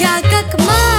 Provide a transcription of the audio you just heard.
Я как мать.